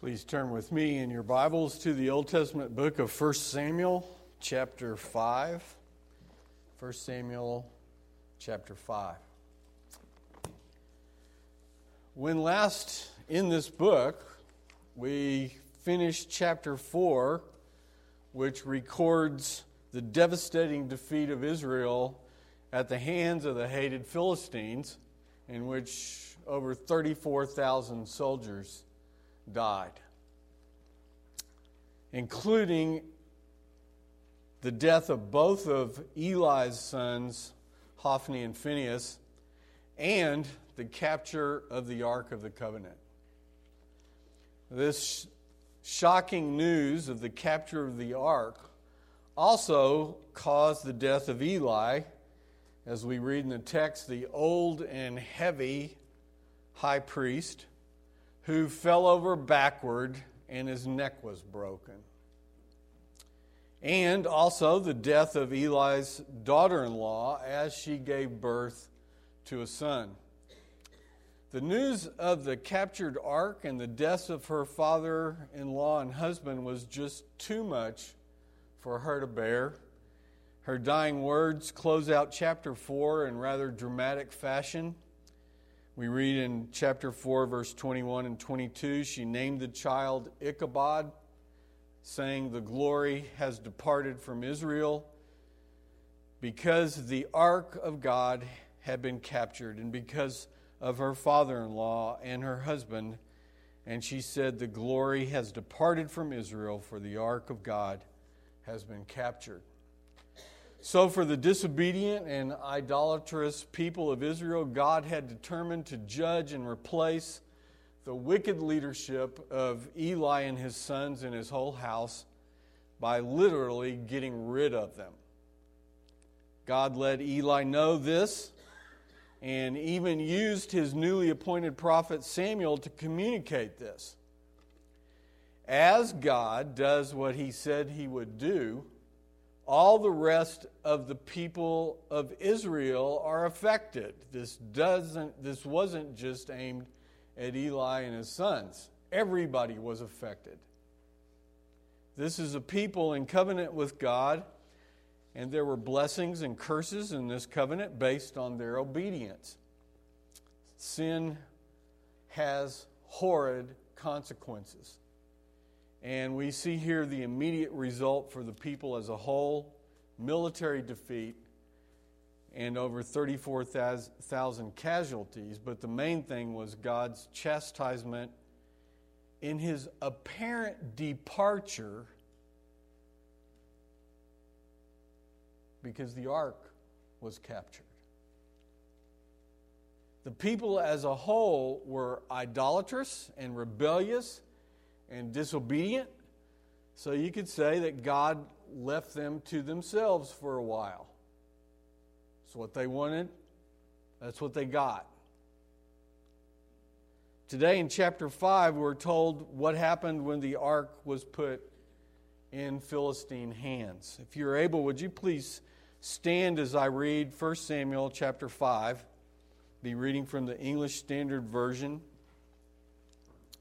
Please turn with me in your Bibles to the Old Testament book of 1 Samuel, chapter 5. 1 Samuel, chapter 5. When last in this book, we finished chapter 4, which records the devastating defeat of Israel at the hands of the hated Philistines, in which over 34,000 soldiers died, including the death of both of Eli's sons, Hophni and Phinehas, and the capture of the Ark of the Covenant. This shocking news of the capture of the Ark also caused the death of Eli, as we read in the text, the old and heavy high priest who fell over backward and his neck was broken. And also the death of Eli's daughter in law as she gave birth to a son. The news of the captured ark and the deaths of her father in law and husband was just too much for her to bear. Her dying words close out chapter 4 in rather dramatic fashion. We read in chapter 4, verse 21 and 22 she named the child Ichabod, saying, The glory has departed from Israel because the ark of God had been captured, and because of her father in law and her husband. And she said, The glory has departed from Israel, for the ark of God has been captured. So, for the disobedient and idolatrous people of Israel, God had determined to judge and replace the wicked leadership of Eli and his sons and his whole house by literally getting rid of them. God let Eli know this and even used his newly appointed prophet Samuel to communicate this. As God does what he said he would do, all the rest of the people of Israel are affected. This doesn't this wasn't just aimed at Eli and his sons. Everybody was affected. This is a people in covenant with God, and there were blessings and curses in this covenant based on their obedience. Sin has horrid consequences. And we see here the immediate result for the people as a whole military defeat and over 34,000 casualties. But the main thing was God's chastisement in his apparent departure because the ark was captured. The people as a whole were idolatrous and rebellious and disobedient. So you could say that God left them to themselves for a while. It's what they wanted, that's what they got. Today in chapter 5, we're told what happened when the ark was put in Philistine hands. If you're able, would you please stand as I read 1 Samuel chapter 5? Be reading from the English Standard Version.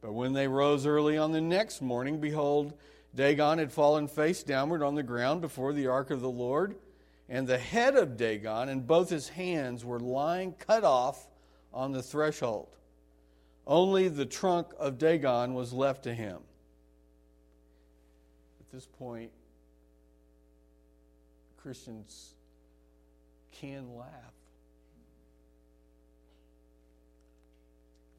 But when they rose early on the next morning, behold, Dagon had fallen face downward on the ground before the ark of the Lord, and the head of Dagon and both his hands were lying cut off on the threshold. Only the trunk of Dagon was left to him. At this point, Christians can laugh.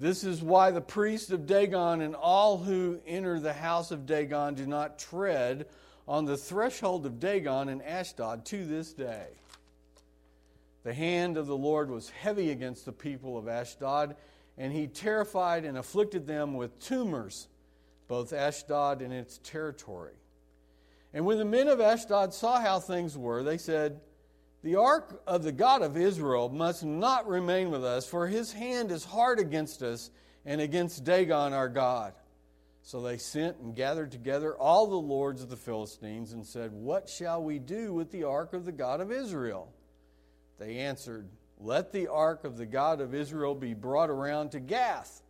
This is why the priest of Dagon and all who enter the house of Dagon do not tread on the threshold of Dagon and Ashdod to this day. The hand of the Lord was heavy against the people of Ashdod, and he terrified and afflicted them with tumors, both Ashdod and its territory. And when the men of Ashdod saw how things were, they said, The ark of the God of Israel must not remain with us, for his hand is hard against us and against Dagon our God. So they sent and gathered together all the lords of the Philistines and said, What shall we do with the ark of the God of Israel? They answered, Let the ark of the God of Israel be brought around to Gath.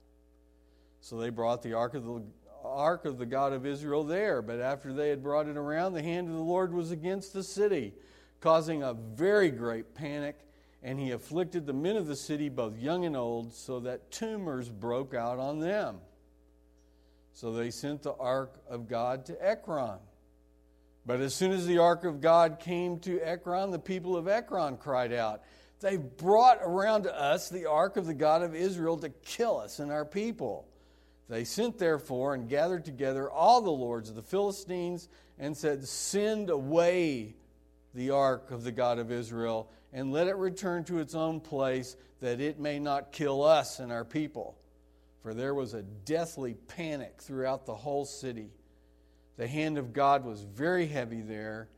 So they brought the ark of the ark of the God of Israel there. But after they had brought it around, the hand of the Lord was against the city, causing a very great panic. And he afflicted the men of the city, both young and old, so that tumors broke out on them. So they sent the ark of God to Ekron. But as soon as the ark of God came to Ekron, the people of Ekron cried out, They brought around to us the ark of the God of Israel to kill us and our people. They sent therefore and gathered together all the lords of the Philistines and said, Send away the ark of the God of Israel and let it return to its own place that it may not kill us and our people for there was a deathly panic throughout the whole city. The hand of God was very heavy there.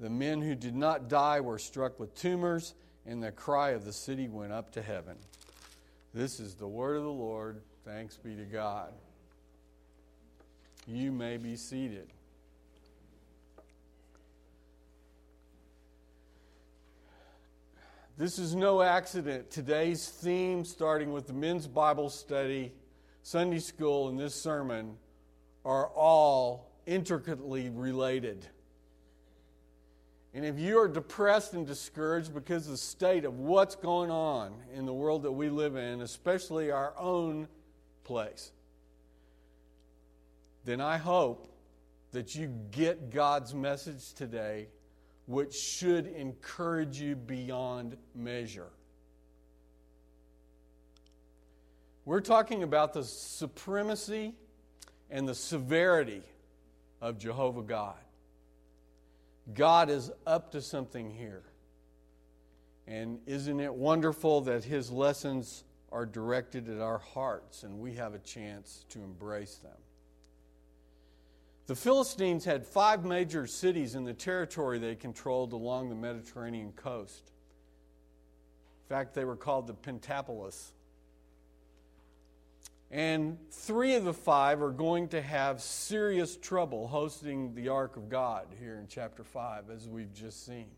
The men who did not die were struck with tumors, and the cry of the city went up to heaven. This is the word of the Lord. Thanks be to God. You may be seated. This is no accident. Today's theme, starting with the men's Bible study, Sunday school and this sermon are all intricately related. And if you are depressed and discouraged because of the state of what's going on in the world that we live in, especially our own place, then I hope that you get God's message today, which should encourage you beyond measure. We're talking about the supremacy and the severity of Jehovah God. God is up to something here. And isn't it wonderful that his lessons are directed at our hearts and we have a chance to embrace them? The Philistines had five major cities in the territory they controlled along the Mediterranean coast. In fact, they were called the Pentapolis. And three of the five are going to have serious trouble hosting the Ark of God here in chapter 5, as we've just seen.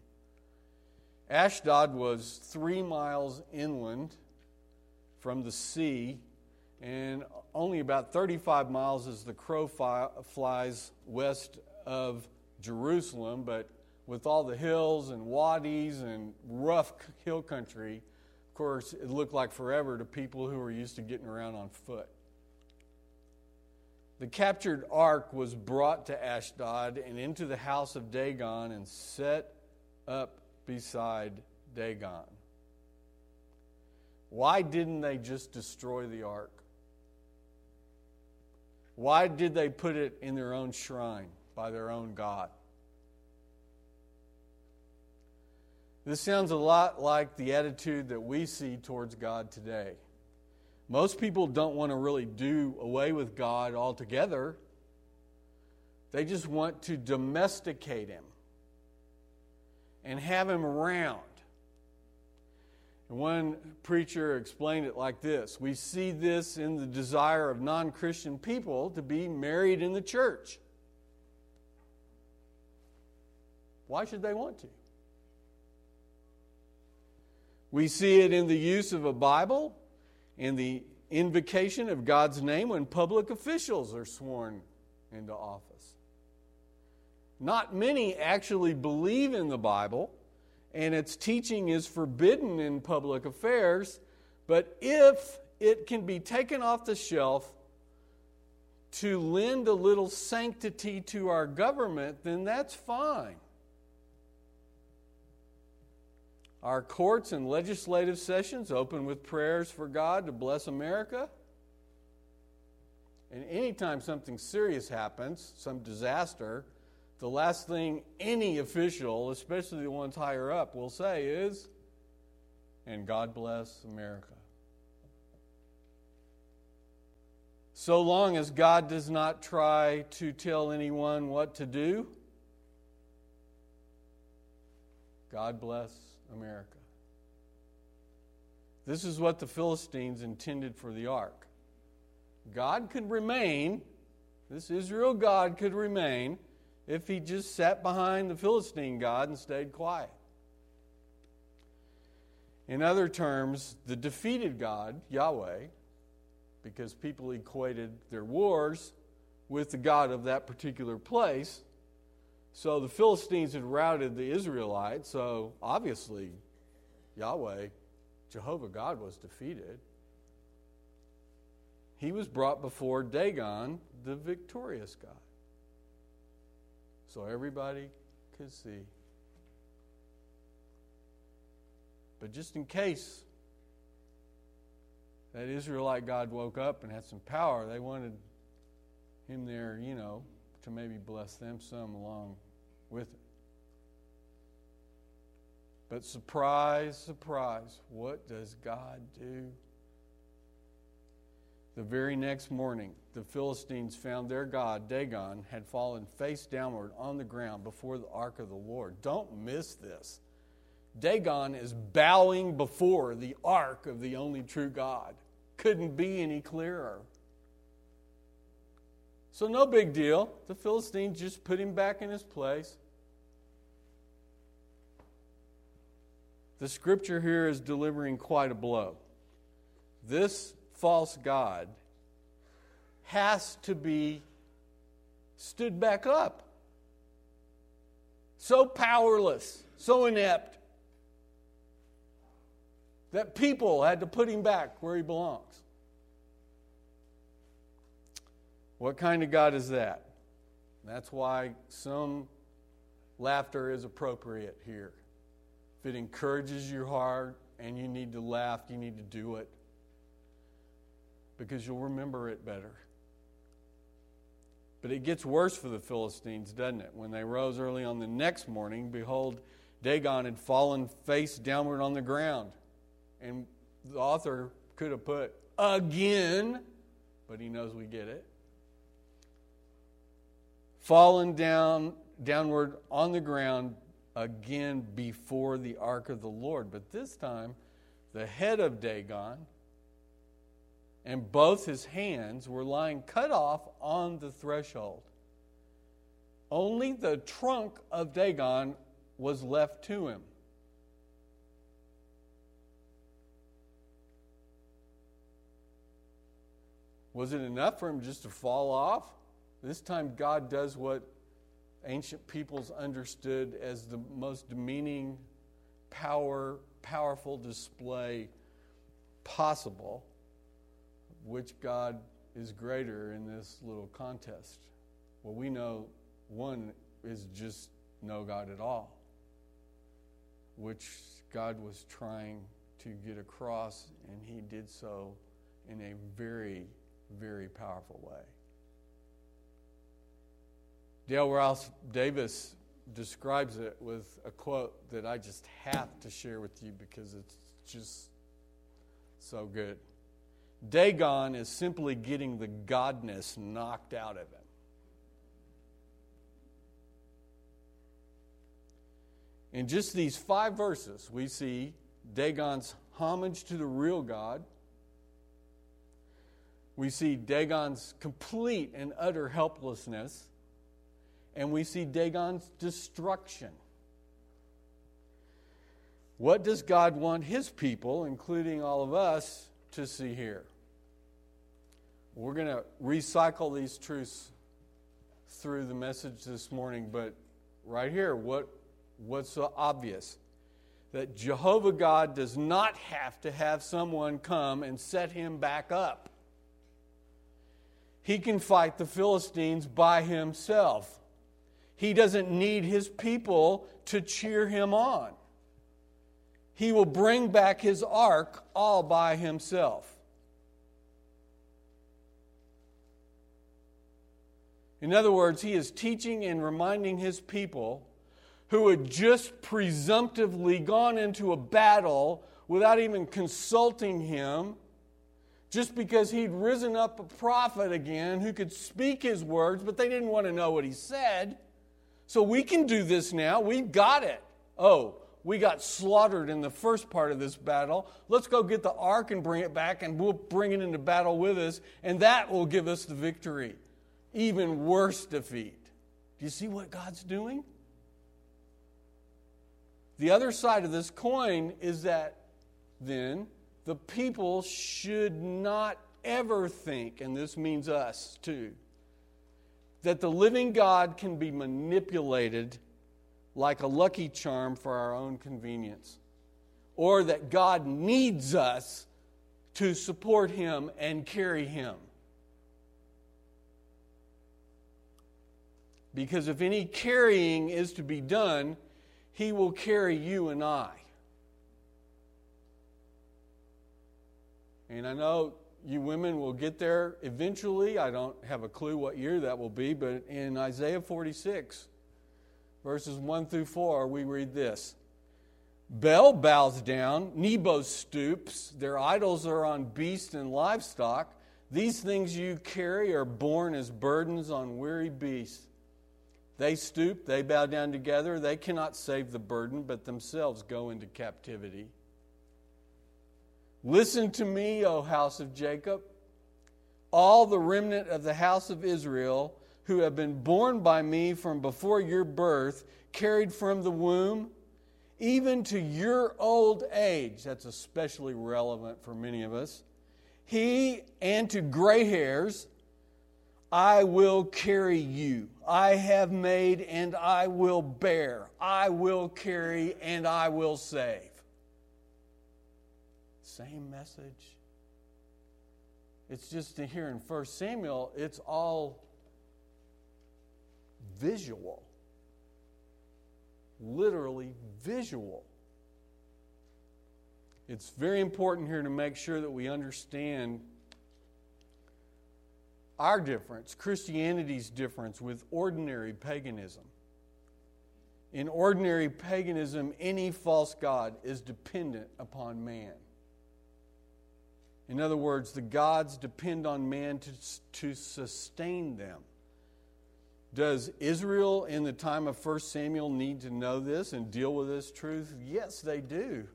Ashdod was three miles inland from the sea, and only about 35 miles as the crow flies west of Jerusalem, but with all the hills and wadis and rough hill country, of course, it looked like forever to people who were used to getting around on foot. The captured ark was brought to Ashdod and into the house of Dagon and set up beside Dagon. Why didn't they just destroy the ark? Why did they put it in their own shrine by their own God? This sounds a lot like the attitude that we see towards God today. Most people don't want to really do away with God altogether. They just want to domesticate him and have him around. And one preacher explained it like this We see this in the desire of non Christian people to be married in the church. Why should they want to? We see it in the use of a Bible, in the invocation of God's name when public officials are sworn into office. Not many actually believe in the Bible, and its teaching is forbidden in public affairs, but if it can be taken off the shelf to lend a little sanctity to our government, then that's fine. Our courts and legislative sessions open with prayers for God to bless America. And anytime something serious happens, some disaster, the last thing any official, especially the ones higher up, will say is, and God bless America. so long as God does not try to tell anyone what to do, God bless America. This is what the Philistines intended for the ark. God could remain, this Israel God could remain, if he just sat behind the Philistine God and stayed quiet. In other terms, the defeated God, Yahweh, because people equated their wars with the God of that particular place. So the Philistines had routed the Israelites, so obviously Yahweh, Jehovah God, was defeated. He was brought before Dagon, the victorious God. So everybody could see. But just in case that Israelite God woke up and had some power, they wanted him there, you know, to maybe bless them some along with it. But surprise, surprise, what does God do? The very next morning, the Philistines found their god, Dagon, had fallen face downward on the ground before the ark of the Lord. Don't miss this. Dagon is bowing before the ark of the only true God. Couldn't be any clearer. So, no big deal. The Philistines just put him back in his place. The scripture here is delivering quite a blow. This false God has to be stood back up. So powerless, so inept, that people had to put him back where he belongs. What kind of God is that? That's why some laughter is appropriate here. If it encourages your heart and you need to laugh, you need to do it because you'll remember it better. But it gets worse for the Philistines, doesn't it? When they rose early on the next morning, behold, Dagon had fallen face downward on the ground. And the author could have put again, but he knows we get it. Fallen down downward on the ground again before the ark of the Lord. But this time, the head of Dagon and both his hands were lying cut off on the threshold. Only the trunk of Dagon was left to him. Was it enough for him just to fall off? This time, God does what ancient peoples understood as the most demeaning, power, powerful display possible. Which God is greater in this little contest? Well, we know one is just no God at all, which God was trying to get across, and he did so in a very very powerful way. Dale Ralph Davis describes it with a quote that I just have to share with you because it's just so good. Dagon is simply getting the godness knocked out of him. In just these five verses, we see Dagon's homage to the real God we see Dagon's complete and utter helplessness, and we see Dagon's destruction. What does God want his people, including all of us, to see here? We're going to recycle these truths through the message this morning, but right here, what, what's so obvious? That Jehovah God does not have to have someone come and set him back up he can fight the Philistines by himself. He doesn't need his people to cheer him on. He will bring back his ark all by himself. In other words, he is teaching and reminding his people who had just presumptively gone into a battle without even consulting him just because he'd risen up a prophet again who could speak his words, but they didn't want to know what he said. So we can do this now. We've got it. Oh, we got slaughtered in the first part of this battle. Let's go get the ark and bring it back, and we'll bring it into battle with us, and that will give us the victory. Even worse defeat. Do you see what God's doing? The other side of this coin is that then the people should not ever think, and this means us too, that the living God can be manipulated like a lucky charm for our own convenience, or that God needs us to support Him and carry Him. Because if any carrying is to be done, He will carry you and I. And I know you women will get there eventually. I don't have a clue what year that will be, but in Isaiah 46, verses 1 through 4, we read this Bel bows down, Nebo stoops, their idols are on beasts and livestock. These things you carry are borne as burdens on weary beasts. They stoop, they bow down together. They cannot save the burden, but themselves go into captivity. Listen to me, O house of Jacob, all the remnant of the house of Israel who have been borne by me from before your birth, carried from the womb, even to your old age. That's especially relevant for many of us. He and to gray hairs, I will carry you. I have made and I will bear. I will carry and I will save. Same message. It's just here in 1 Samuel, it's all visual. Literally visual. It's very important here to make sure that we understand our difference, Christianity's difference with ordinary paganism. In ordinary paganism, any false god is dependent upon man. In other words, the gods depend on man to, to sustain them. Does Israel in the time of 1 Samuel need to know this and deal with this truth? Yes, they do.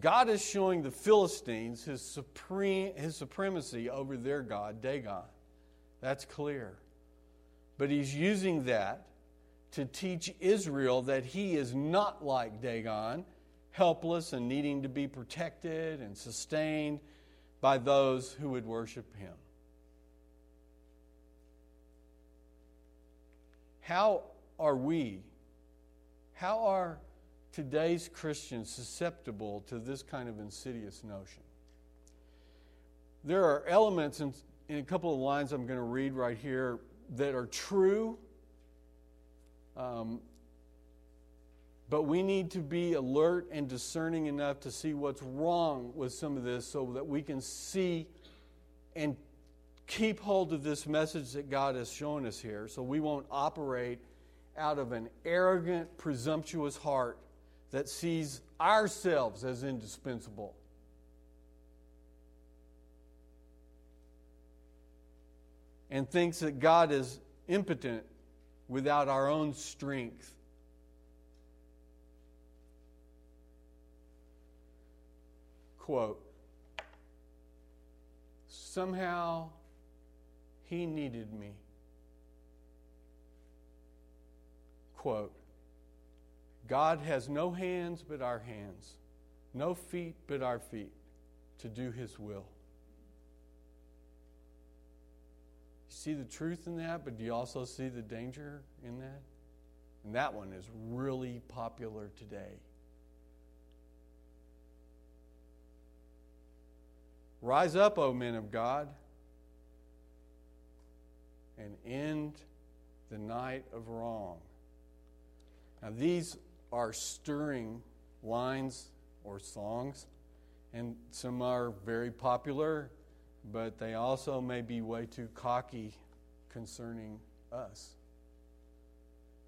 God is showing the Philistines his, supreme, his supremacy over their God, Dagon. That's clear. But he's using that to teach Israel that he is not like Dagon, helpless and needing to be protected and sustained by those who would worship him. How are we, how are today's Christians susceptible to this kind of insidious notion? There are elements in, in a couple of lines I'm going to read right here that are true um, but we need to be alert and discerning enough to see what's wrong with some of this so that we can see and keep hold of this message that God has shown us here so we won't operate out of an arrogant, presumptuous heart that sees ourselves as indispensable. And thinks that God is impotent without our own strength quote, somehow he needed me. Quote, God has no hands but our hands, no feet but our feet to do his will. See the truth in that, but do you also see the danger in that? And that one is really popular today. Rise up, O men of God, and end the night of wrong. Now, these are stirring lines or songs, and some are very popular, but they also may be way too cocky concerning us.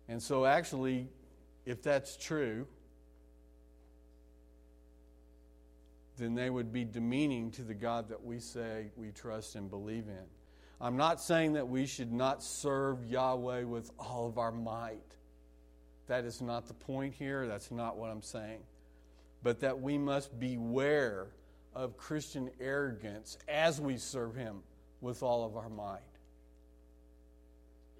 And so, actually, if that's true, then they would be demeaning to the God that we say we trust and believe in. I'm not saying that we should not serve Yahweh with all of our might. That is not the point here. That's not what I'm saying. But that we must beware of Christian arrogance as we serve Him with all of our might.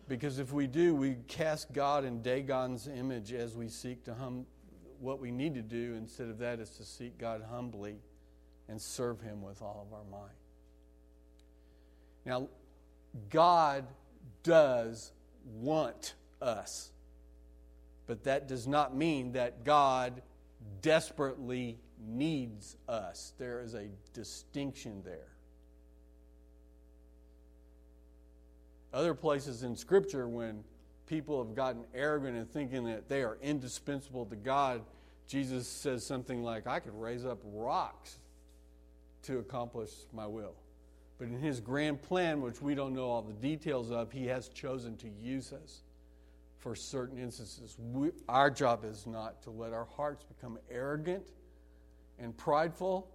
Because if we do, we cast God in Dagon's image as we seek to hum. What we need to do instead of that is to seek God humbly and serve Him with all of our might. Now, God does want us, but that does not mean that God desperately needs us. There is a distinction there. Other places in Scripture, when people have gotten arrogant and thinking that they are indispensable to God, Jesus says something like, I could raise up rocks to accomplish my will. But in his grand plan, which we don't know all the details of, he has chosen to use us for certain instances. We, our job is not to let our hearts become arrogant and prideful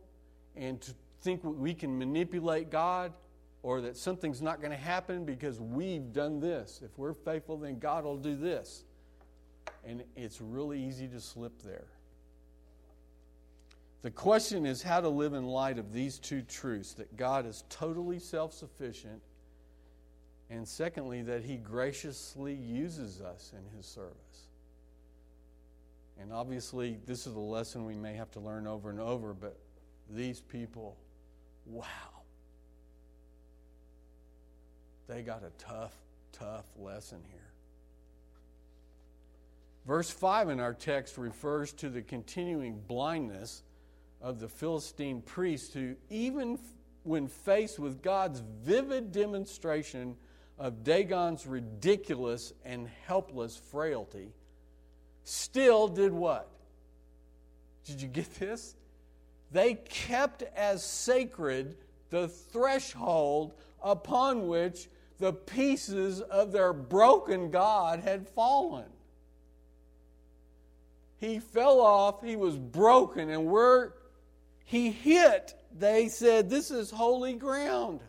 and to think we can manipulate God or that something's not going to happen because we've done this. If we're faithful, then God will do this. And it's really easy to slip there. The question is how to live in light of these two truths that God is totally self sufficient, and secondly, that He graciously uses us in His service. And obviously, this is a lesson we may have to learn over and over, but these people, wow. They got a tough, tough lesson here. Verse 5 in our text refers to the continuing blindness of the Philistine priests who, even when faced with God's vivid demonstration of Dagon's ridiculous and helpless frailty, still did what? Did you get this? They kept as sacred the threshold upon which the pieces of their broken God had fallen. He fell off, he was broken, and we're he hit, they said, This is holy ground.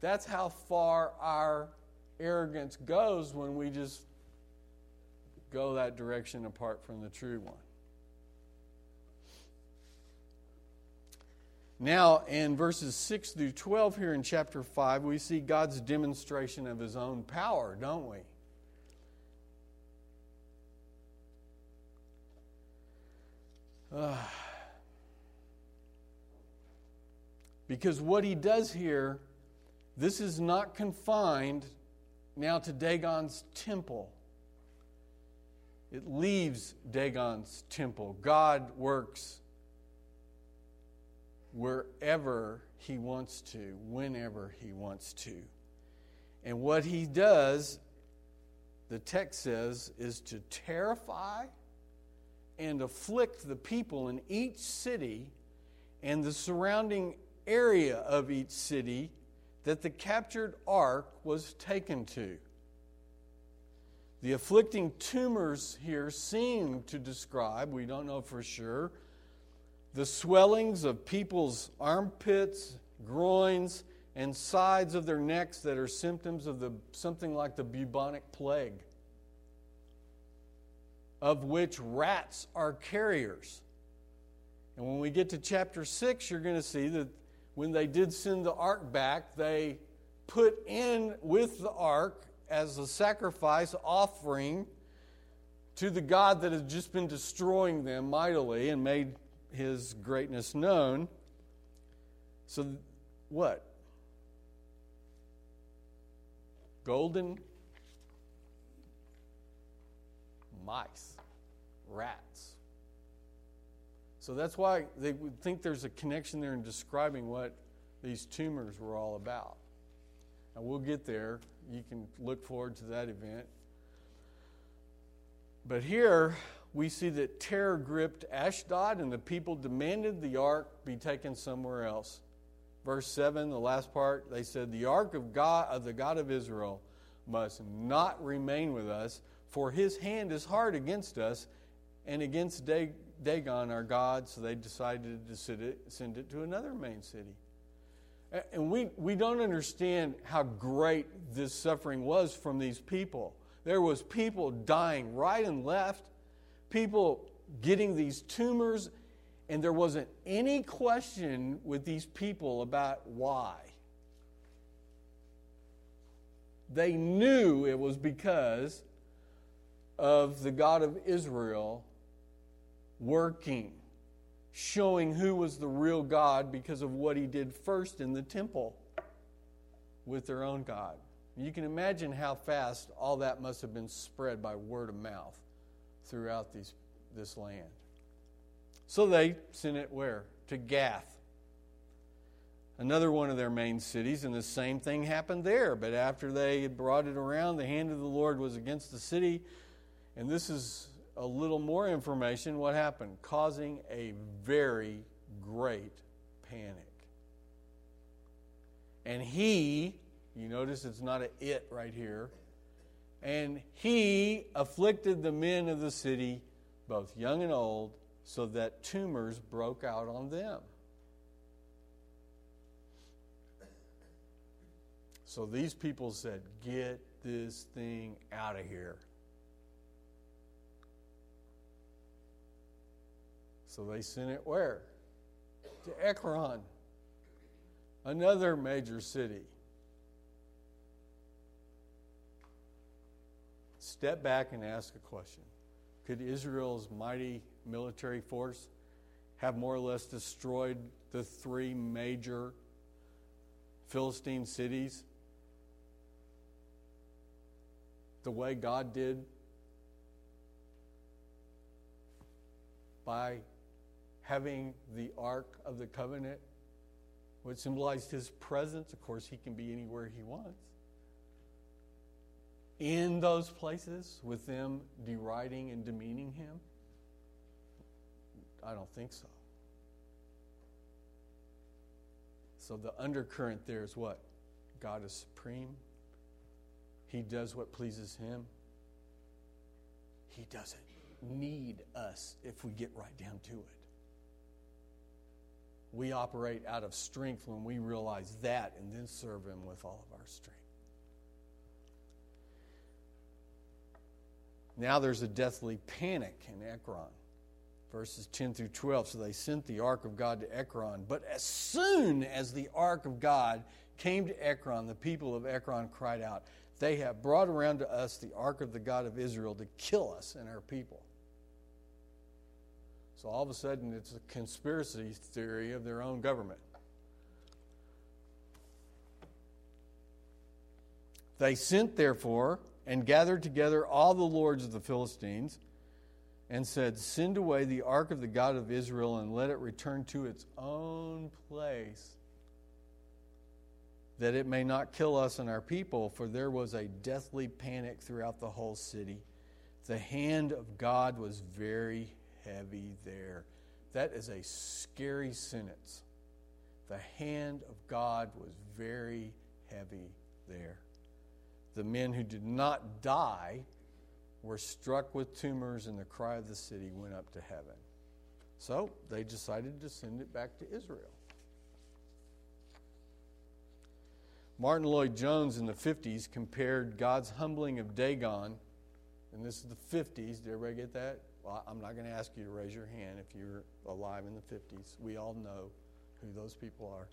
That's how far our arrogance goes when we just go that direction apart from the true one. Now, in verses 6 through 12 here in chapter 5, we see God's demonstration of his own power, don't we? Uh, Because what he does here, this is not confined now to Dagon's temple. It leaves Dagon's temple. God works wherever he wants to, whenever he wants to. And what he does, the text says, is to terrify and afflict the people in each city and the surrounding area of each city that the captured ark was taken to. The afflicting tumors here seem to describe, we don't know for sure, the swellings of people's armpits, groins, and sides of their necks that are symptoms of the, something like the bubonic plague, of which rats are carriers. And when we get to chapter 6, you're going to see that when they did send the ark back, they put in with the ark as a sacrifice offering to the God that had just been destroying them mightily and made his greatness known. So, what? Golden mice, rats. So that's why they would think there's a connection there in describing what these tumors were all about. And we'll get there. You can look forward to that event. But here we see that terror gripped Ashdod and the people demanded the ark be taken somewhere else. Verse 7, the last part, they said, The ark of God of the God of Israel must not remain with us, for his hand is hard against us and against Dagon our God, so they decided to send it, to another main city. And we, we don't understand how great this suffering was from these people. There was people dying right and left, people getting these tumors, and there wasn't any question with these people about why. They knew it was because of the God of Israel working, showing who was the real God because of what he did first in the temple with their own God. You can imagine how fast all that must have been spread by word of mouth throughout these, this land. So they sent it where? To Gath. Another one of their main cities, and the same thing happened there. But after they had brought it around, the hand of the Lord was against the city. And this is a little more information. What happened? Causing a very great panic. And he, you notice it's not a it right here. And he afflicted the men of the city, both young and old, so that tumors broke out on them. So these people said, Get this thing out of here. So they sent it where? To Ekron, another major city. step back and ask a question Could Israel's mighty military force have more or less destroyed the three major Philistine cities the way God did by having the Ark of the Covenant, which symbolized his presence? Of course, he can be anywhere he wants in those places with them deriding and demeaning him? I don't think so. So the undercurrent there is what? God is supreme. He does what pleases him. He doesn't need us if we get right down to it. We operate out of strength when we realize that and then serve him with all of our strength. Now there's a deathly panic in Ekron. Verses 10 through 12. So they sent the ark of God to Ekron. But as soon as the ark of God came to Ekron, the people of Ekron cried out, They have brought around to us the ark of the God of Israel to kill us and our people. So all of a sudden, it's a conspiracy theory of their own government. They sent, therefore, and gathered together all the lords of the Philistines and said, Send away the ark of the God of Israel and let it return to its own place, that it may not kill us and our people, for there was a deathly panic throughout the whole city. The hand of God was very heavy there. That is a scary sentence. The hand of God was very heavy there the men who did not die were struck with tumors, and the cry of the city went up to heaven. So they decided to send it back to Israel. Martyn Lloyd-Jones in the 50s compared God's humbling of Dagon, and this is the 50s. Did everybody get that? Well, I'm not going to ask you to raise your hand if you're alive in the 50s. We all know who those people are.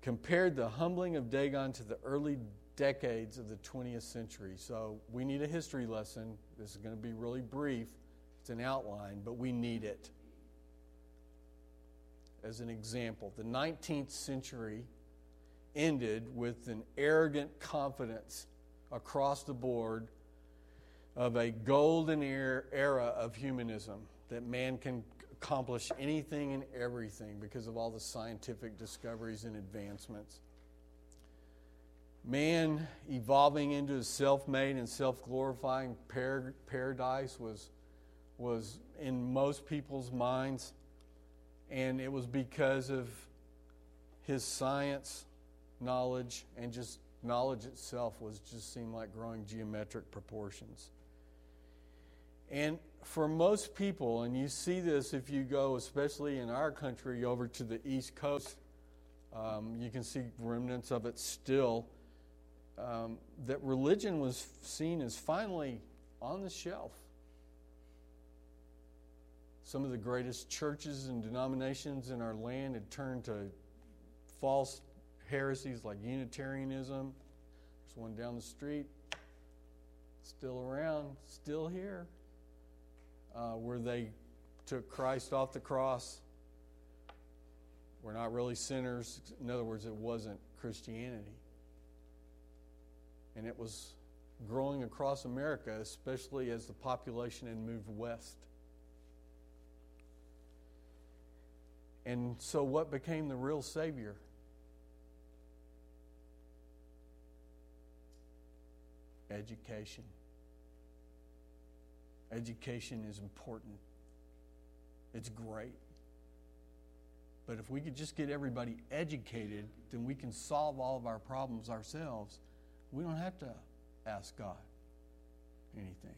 compared the humbling of Dagon to the early decades of the 20th century. So we need a history lesson. This is going to be really brief, it's an outline, but we need it. As an example, the 19th century ended with an arrogant confidence across the board of a golden era of humanism that man can accomplish anything and everything because of all the scientific discoveries and advancements. Man evolving into a self made and self glorifying par- paradise was, was in most people's minds, and it was because of his science knowledge and just knowledge itself was just seemed like growing geometric proportions. And for most people, and you see this if you go, especially in our country, over to the East Coast, um, you can see remnants of it still, um, that religion was seen as finally on the shelf. Some of the greatest churches and denominations in our land had turned to false heresies like Unitarianism. There's one down the street, still around, still here, uh, where they took Christ off the cross. We're not really sinners. In other words, it wasn't Christianity. And it was growing across America, especially as the population had moved west. And so, what became the real Savior? Education. Education is important, it's great. But if we could just get everybody educated, then we can solve all of our problems ourselves. We don't have to ask God anything.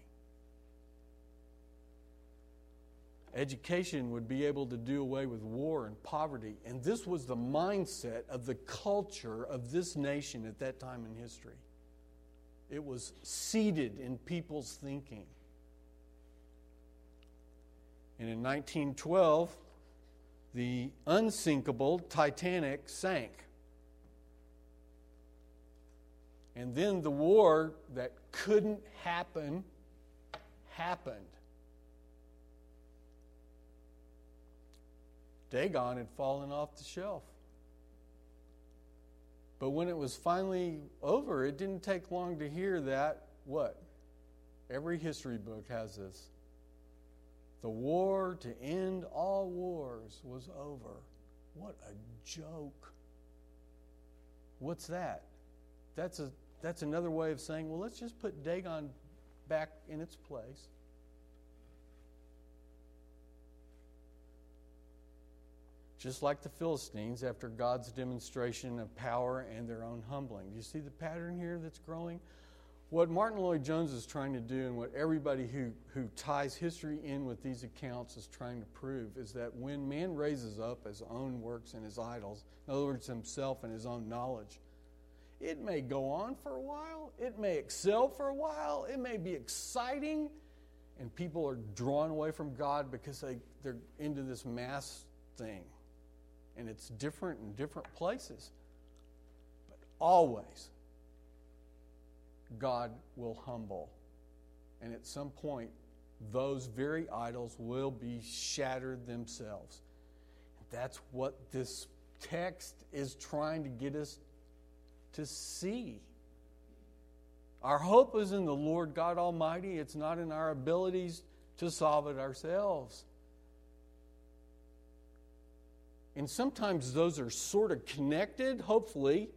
Education would be able to do away with war and poverty. And this was the mindset of the culture of this nation at that time in history. It was seated in people's thinking. And in 1912, the unsinkable Titanic sank. And then the war that couldn't happen happened. Dagon had fallen off the shelf. But when it was finally over, it didn't take long to hear that what? Every history book has this. The war to end all wars was over. What a joke. What's that? That's, a, that's another way of saying, well, let's just put Dagon back in its place. Just like the Philistines, after God's demonstration of power and their own humbling. Do you see the pattern here that's growing? What Martyn Lloyd-Jones is trying to do, and what everybody who, who ties history in with these accounts is trying to prove, is that when man raises up his own works and his idols, in other words, himself and his own knowledge, it may go on for a while, it may excel for a while, it may be exciting, and people are drawn away from God because they, they're into this mass thing. And it's different in different places. But always, God will humble. And at some point, those very idols will be shattered themselves. That's what this text is trying to get us to see. Our hope is in the Lord God Almighty, it's not in our abilities to solve it ourselves. And sometimes those are sort of connected, hopefully,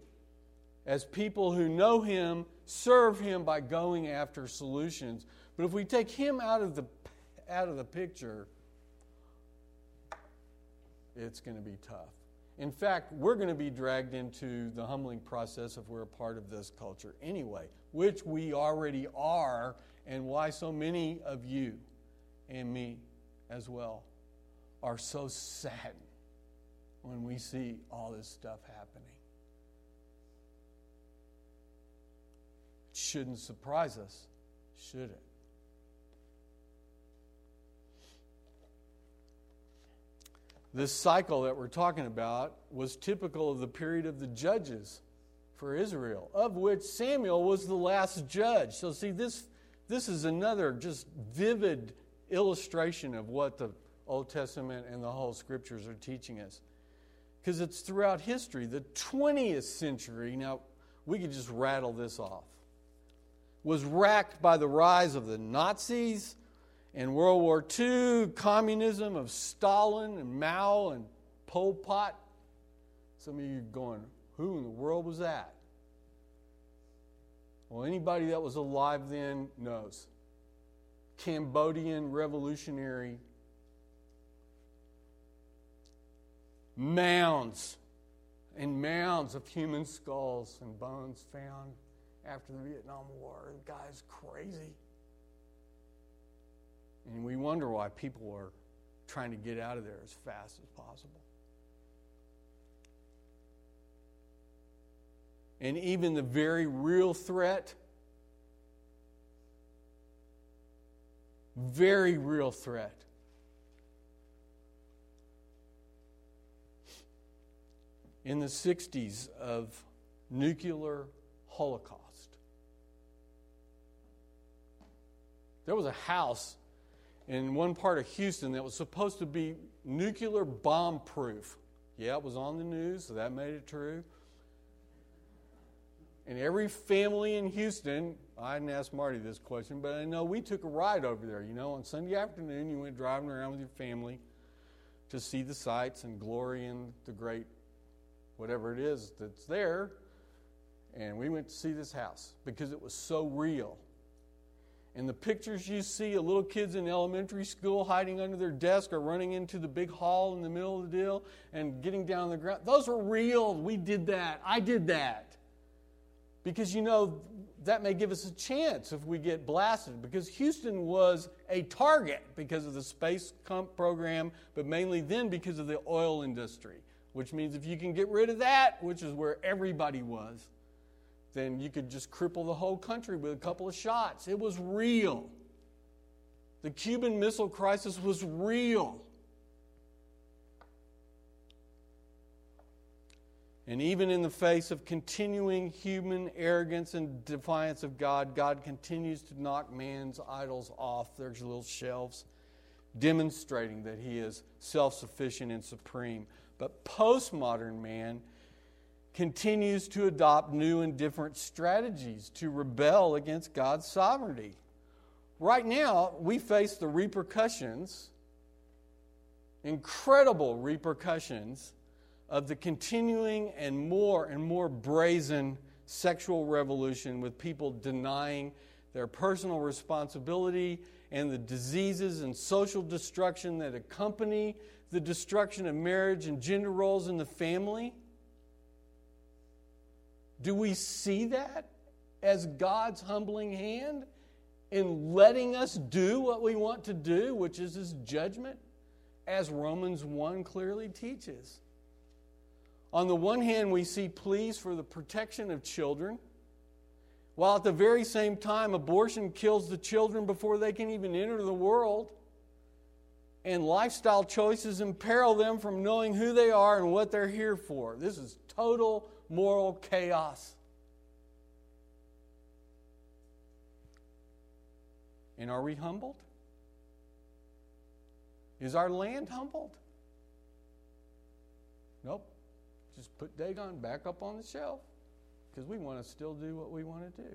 as people who know Him serve Him by going after solutions. But if we take Him out of the, out of the picture, it's going to be tough. In fact, we're going to be dragged into the humbling process if we're a part of this culture anyway, which we already are, and why so many of you and me as well are so saddened when we see all this stuff happening. It shouldn't surprise us, should it? This cycle that we're talking about was typical of the period of the judges for Israel, of which Samuel was the last judge. So, see, this, this is another just vivid illustration of what the Old Testament and the whole scriptures are teaching us. Because it's throughout history. The 20th century, now we could just rattle this off, was racked by the rise of the Nazis and World War II, communism of Stalin and Mao and Pol Pot. Some of you going, who in the world was that? Well, anybody that was alive then knows. Cambodian revolutionary mounds and mounds of human skulls and bones found after the Vietnam War. The guy's crazy. And we wonder why people are trying to get out of there as fast as possible. And even the very real threat, very real threat, in the 60s of nuclear holocaust. There was a house in one part of Houston that was supposed to be nuclear bomb proof. Yeah, it was on the news, so that made it true. And every family in Houston, I didn't ask Marty this question, but I know we took a ride over there. You know, on Sunday afternoon, you went driving around with your family to see the sights and glory in the great whatever it is that's there. And we went to see this house because it was so real. And the pictures you see of little kids in elementary school hiding under their desk or running into the big hall in the middle of the deal and getting down on the ground, those were real. We did that. I did that. Because you know, that may give us a chance if we get blasted. Because Houston was a target because of the space program, but mainly then because of the oil industry. Which means if you can get rid of that, which is where everybody was, then you could just cripple the whole country with a couple of shots. It was real. The Cuban Missile Crisis was real. And even in the face of continuing human arrogance and defiance of God, God continues to knock man's idols off their little shelves, demonstrating that he is self sufficient and supreme. But postmodern man continues to adopt new and different strategies to rebel against God's sovereignty. Right now, we face the repercussions, incredible repercussions, of the continuing and more and more brazen sexual revolution with people denying their personal responsibility and the diseases and social destruction that accompany the destruction of marriage and gender roles in the family. Do we see that as God's humbling hand in letting us do what we want to do, which is His judgment, as Romans 1 clearly teaches? On the one hand, we see pleas for the protection of children, while at the very same time, abortion kills the children before they can even enter the world, and lifestyle choices imperil them from knowing who they are and what they're here for. This is total moral chaos. And are we humbled? Is our land humbled? Nope. Just put Dagon back up on the shelf because we want to still do what we want to do.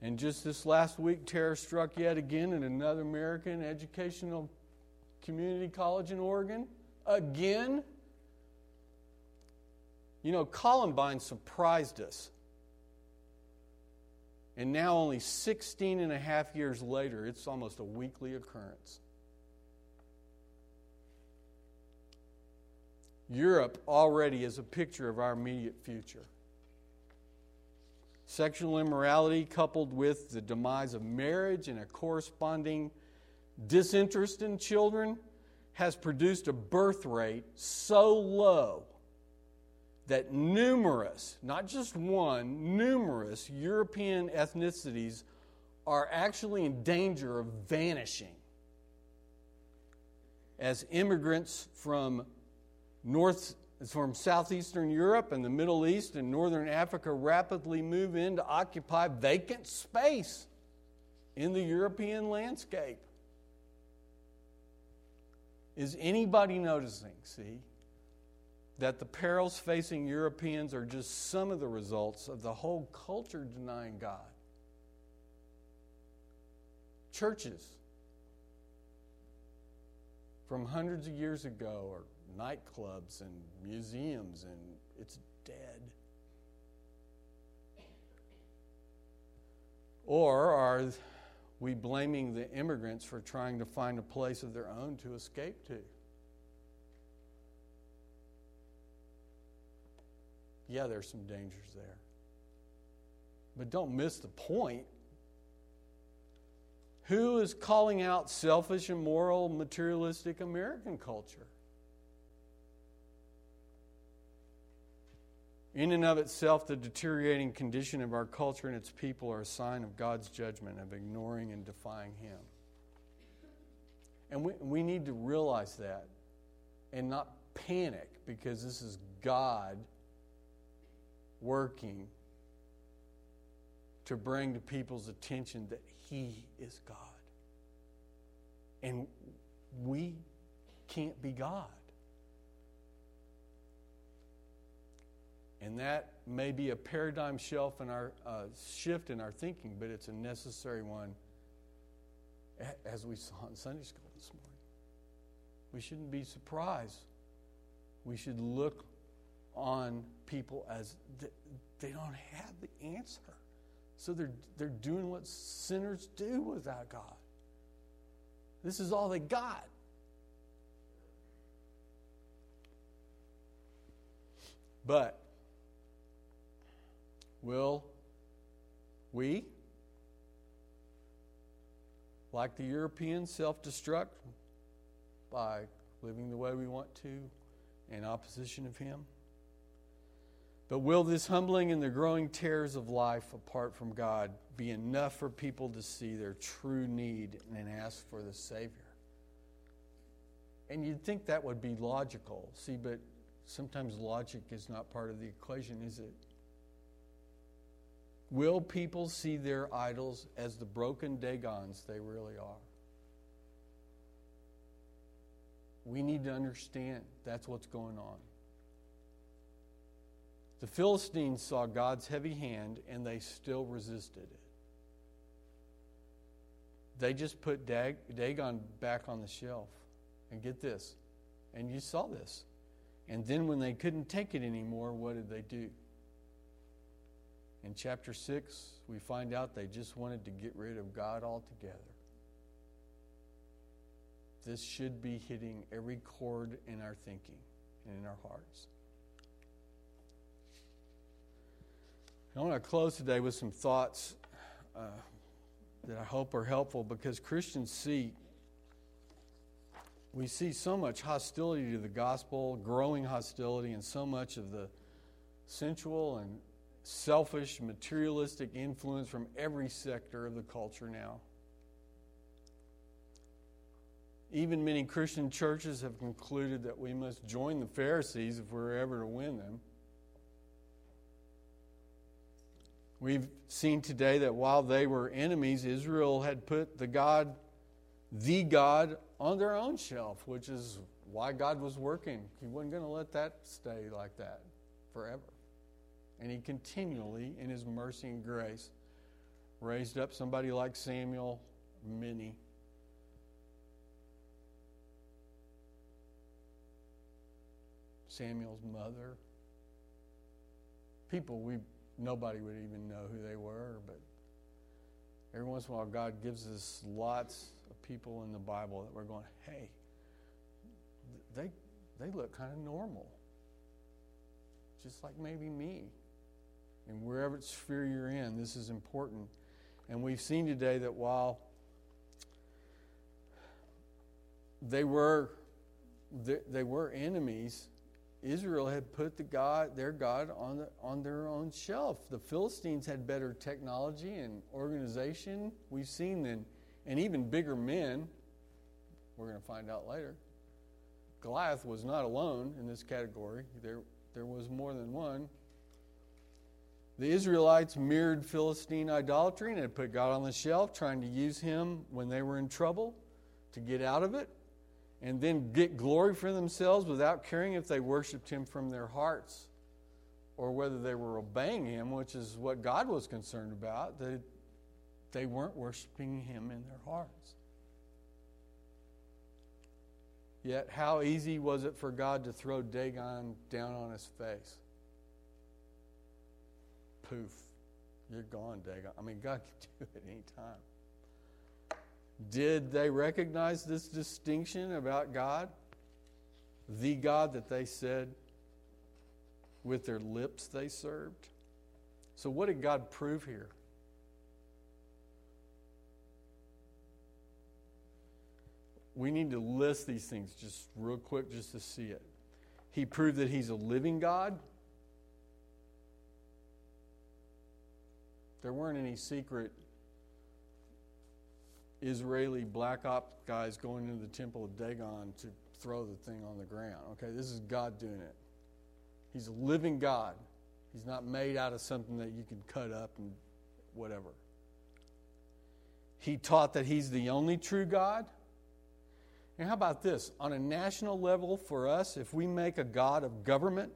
And just this last week, terror struck yet again in another American educational community college in Oregon. Again. You know, Columbine surprised us. And now, only 16 and a half years later, it's almost a weekly occurrence. Europe already is a picture of our immediate future. Sexual immorality, coupled with the demise of marriage and a corresponding disinterest in children, has produced a birth rate so low that numerous, not just one, numerous European ethnicities are actually in danger of vanishing as immigrants from North from southeastern Europe and the Middle East and northern Africa rapidly move in to occupy vacant space in the European landscape. Is anybody noticing, see, that the perils facing Europeans are just some of the results of the whole culture denying God? Churches from hundreds of years ago are nightclubs and museums, and it's dead. Or are we blaming the immigrants for trying to find a place of their own to escape to? Yeah, there's some dangers there. But don't miss the point. Who is calling out selfish, immoral, materialistic American culture? In and of itself, the deteriorating condition of our culture and its people are a sign of God's judgment of ignoring and defying Him. And we, we need to realize that and not panic because this is God working to bring to people's attention that He is God. And we can't be God. And that may be a paradigm shelf in our uh, shift in our thinking, but it's a necessary one, as we saw in Sunday school this morning. We shouldn't be surprised. We should look on people as they don't have the answer. So they're, they're doing what sinners do without God. This is all they got. But will we, like the Europeans, self destruct by living the way we want to in opposition of Him? But will this humbling and the growing tears of life apart from God be enough for people to see their true need and ask for the Savior? And you'd think that would be logical. See, but sometimes logic is not part of the equation, is it? Will people see their idols as the broken Dagons they really are? We need to understand that's what's going on. The Philistines saw God's heavy hand and they still resisted it. They just put Dag- Dagon back on the shelf. And get this, and you saw this. And then when they couldn't take it anymore, what did they do? In chapter 6, we find out they just wanted to get rid of God altogether. This should be hitting every chord in our thinking and in our hearts. I want to close today with some thoughts uh, that I hope are helpful because Christians see we see so much hostility to the gospel, growing hostility, and so much of the sensual and selfish, materialistic influence from every sector of the culture now. Even many Christian churches have concluded that we must join the Pharisees if we're ever to win them. We've seen today that while they were enemies, Israel had put the God, the God, on their own shelf, which is why God was working. He wasn't going to let that stay like that forever. And He continually, in His mercy and grace, raised up somebody like Samuel, many. Samuel's mother. People we nobody would even know who they were, but every once in a while, God gives us lots of people in the Bible that we're going, hey, they, they look kind of normal, just like maybe me. And wherever sphere you're in, this is important. And we've seen today that while they were they, were enemies, Israel had put the God, their God on, the, on their own shelf. The Philistines had better technology and organization, we've seen, than, and even bigger men. We're going to find out later. Goliath was not alone in this category, there, there was more than one. The Israelites mirrored Philistine idolatry and had put God on the shelf, trying to use him when they were in trouble to get out of it and then get glory for themselves without caring if they worshiped him from their hearts or whether they were obeying him, which is what God was concerned about, that they weren't worshiping him in their hearts. Yet, how easy was it for God to throw Dagon down on his face? Poof, you're gone, Dagon. I mean, God can do it any time. Did they recognize this distinction about God? The God that they said with their lips they served? So, what did God prove here? we need to list these things just real quick just to see it. He proved that he's a living God. There weren't any secret Israeli black op guys going into the temple of Dagon to throw the thing on the ground. Okay, this is God doing it. He's a living God. He's not made out of something that you can cut up and whatever. He taught that he's the only true God. And how about this? On a national level, for us, if we make a God of government,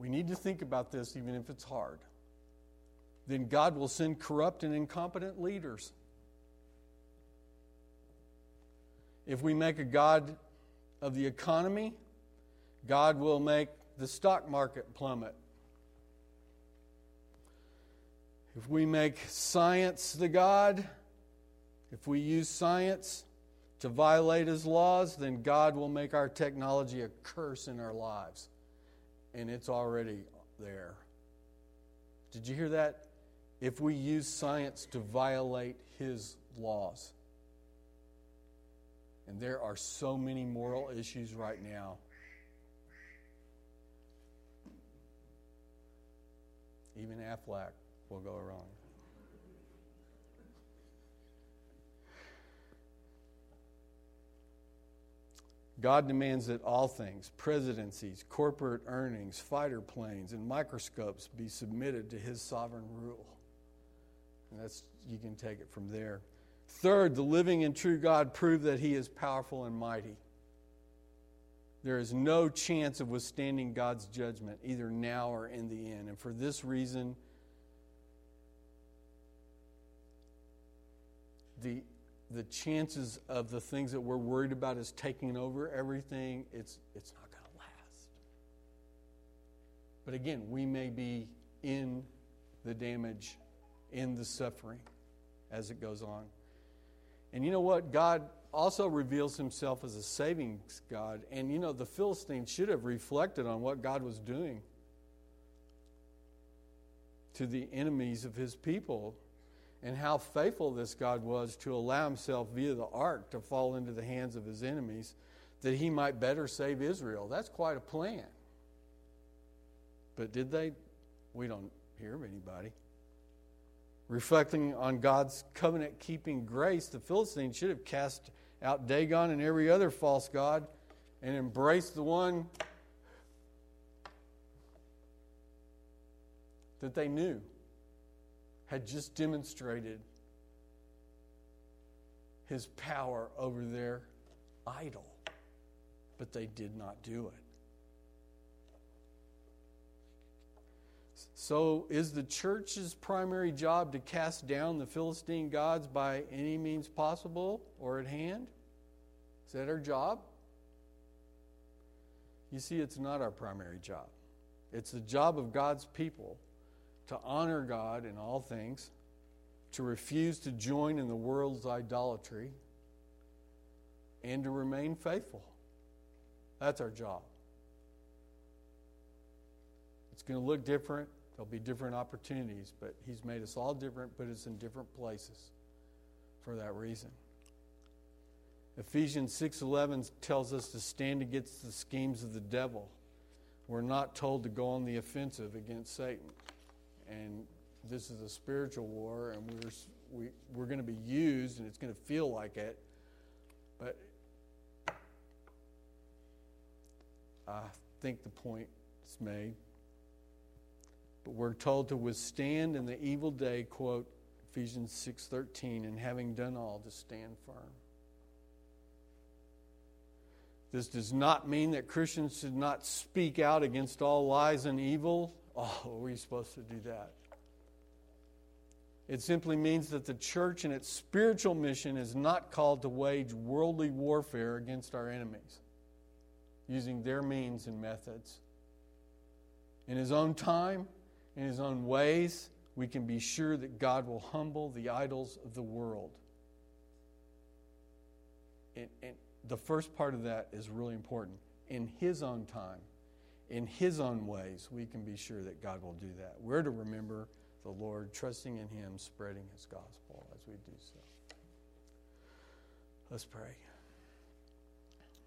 we need to think about this even if it's hard. Then God will send corrupt and incompetent leaders. If we make a God of the economy, God will make the stock market plummet. If we make science the God, if we use science to violate his laws, then God will make our technology a curse in our lives. And it's already there. Did you hear that? If we use science to violate his laws. And there are so many moral issues right now. Even Aflac will go wrong. God demands that all things, presidencies, corporate earnings, fighter planes, and microscopes be submitted to his sovereign rule. And that's you can take it from there. Third, the living and true God proved that he is powerful and mighty. There is no chance of withstanding God's judgment, either now or in the end. And for this reason, the the chances of the things that we're worried about is taking over everything, it's, it's not going to last. But again, we may be in the damage, in the suffering as it goes on. And you know what? God also reveals himself as a saving God. And you know, the Philistines should have reflected on what God was doing to the enemies of his people and how faithful this God was to allow himself via the ark to fall into the hands of his enemies that he might better save Israel. That's quite a plan. But did they? We don't hear of anybody. Reflecting on God's covenant keeping grace, the Philistines should have cast out Dagon and every other false god and embraced the one that they knew had just demonstrated his power over their idol, but they did not do it. So, is the church's primary job to cast down the Philistine gods by any means possible or at hand? Is that our job? You see, it's not our primary job. It's the job of God's people to honor God in all things, to refuse to join in the world's idolatry, and to remain faithful. That's our job. It's going to look different. There'll be different opportunities, but He's made us all different, but it's in different places for that reason. Ephesians 6:11 tells us to stand against the schemes of the devil. We're not told to go on the offensive against Satan and this is a spiritual war, and we're we, we're going to be used, and it's going to feel like it. But I think the point is made. But we're told to withstand in the evil day, quote Ephesians 6:13, and having done all, to stand firm. This does not mean that Christians should not speak out against all lies and evil Oh, are we supposed to do that? It simply means that the church in its spiritual mission is not called to wage worldly warfare against our enemies using their means and methods. In His own time, in His own ways, we can be sure that God will humble the idols of the world. And, and the first part of that is really important. In His own time, in His own ways, we can be sure that God will do that. We're to remember the Lord, trusting in Him, spreading His gospel as we do so. Let's pray.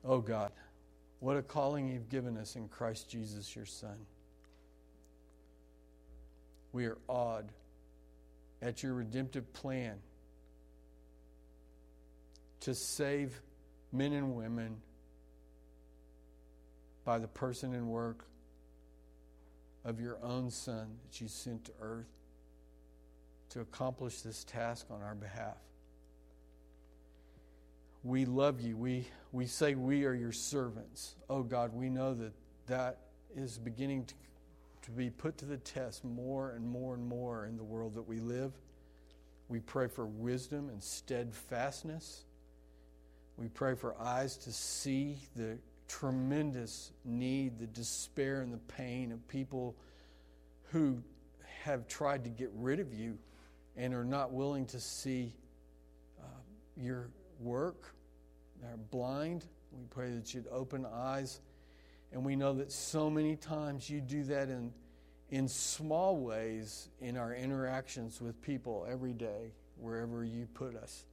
Oh God, what a calling you've given us in Christ Jesus, your Son. We are awed at your redemptive plan to save men and women by the person and work of your own Son that you sent to earth to accomplish this task on our behalf. We love you. We, we say we are your servants. Oh God, we know that that is beginning to, to be put to the test more and more and more in the world that we live. We pray for wisdom and steadfastness. We pray for eyes to see the tremendous need, the despair, and the pain of people who have tried to get rid of you and are not willing to see uh, your work. They're blind. We pray that you'd open eyes. And we know that so many times you do that in, in small ways in our interactions with people every day, wherever you put us.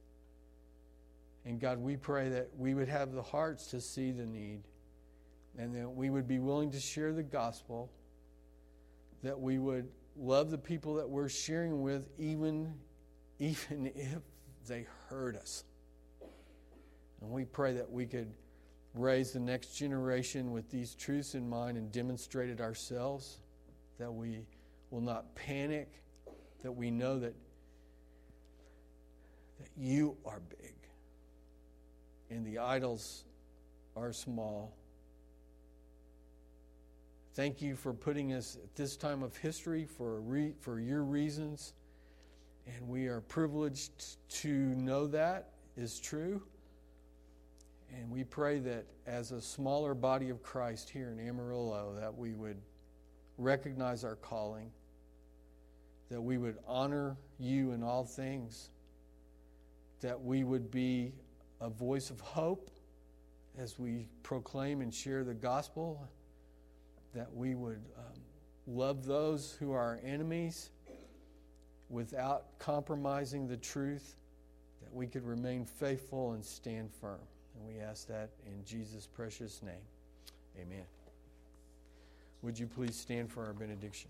And God, we pray that we would have the hearts to see the need and that we would be willing to share the gospel, that we would love the people that we're sharing with, even, even if they hurt us. And we pray that we could raise the next generation with these truths in mind and demonstrate it ourselves, that we will not panic, that we know that, that you are big and the idols are small. Thank you for putting us at this time of history for, re- for your reasons. And we are privileged to know that is true. And we pray that as a smaller body of Christ here in Amarillo, that we would recognize our calling, that we would honor you in all things, that we would be a voice of hope as we proclaim and share the gospel, that we would um, love those who are our enemies without compromising the truth, that we could remain faithful and stand firm. And we ask that in Jesus' precious name. Amen. Would you please stand for our benediction?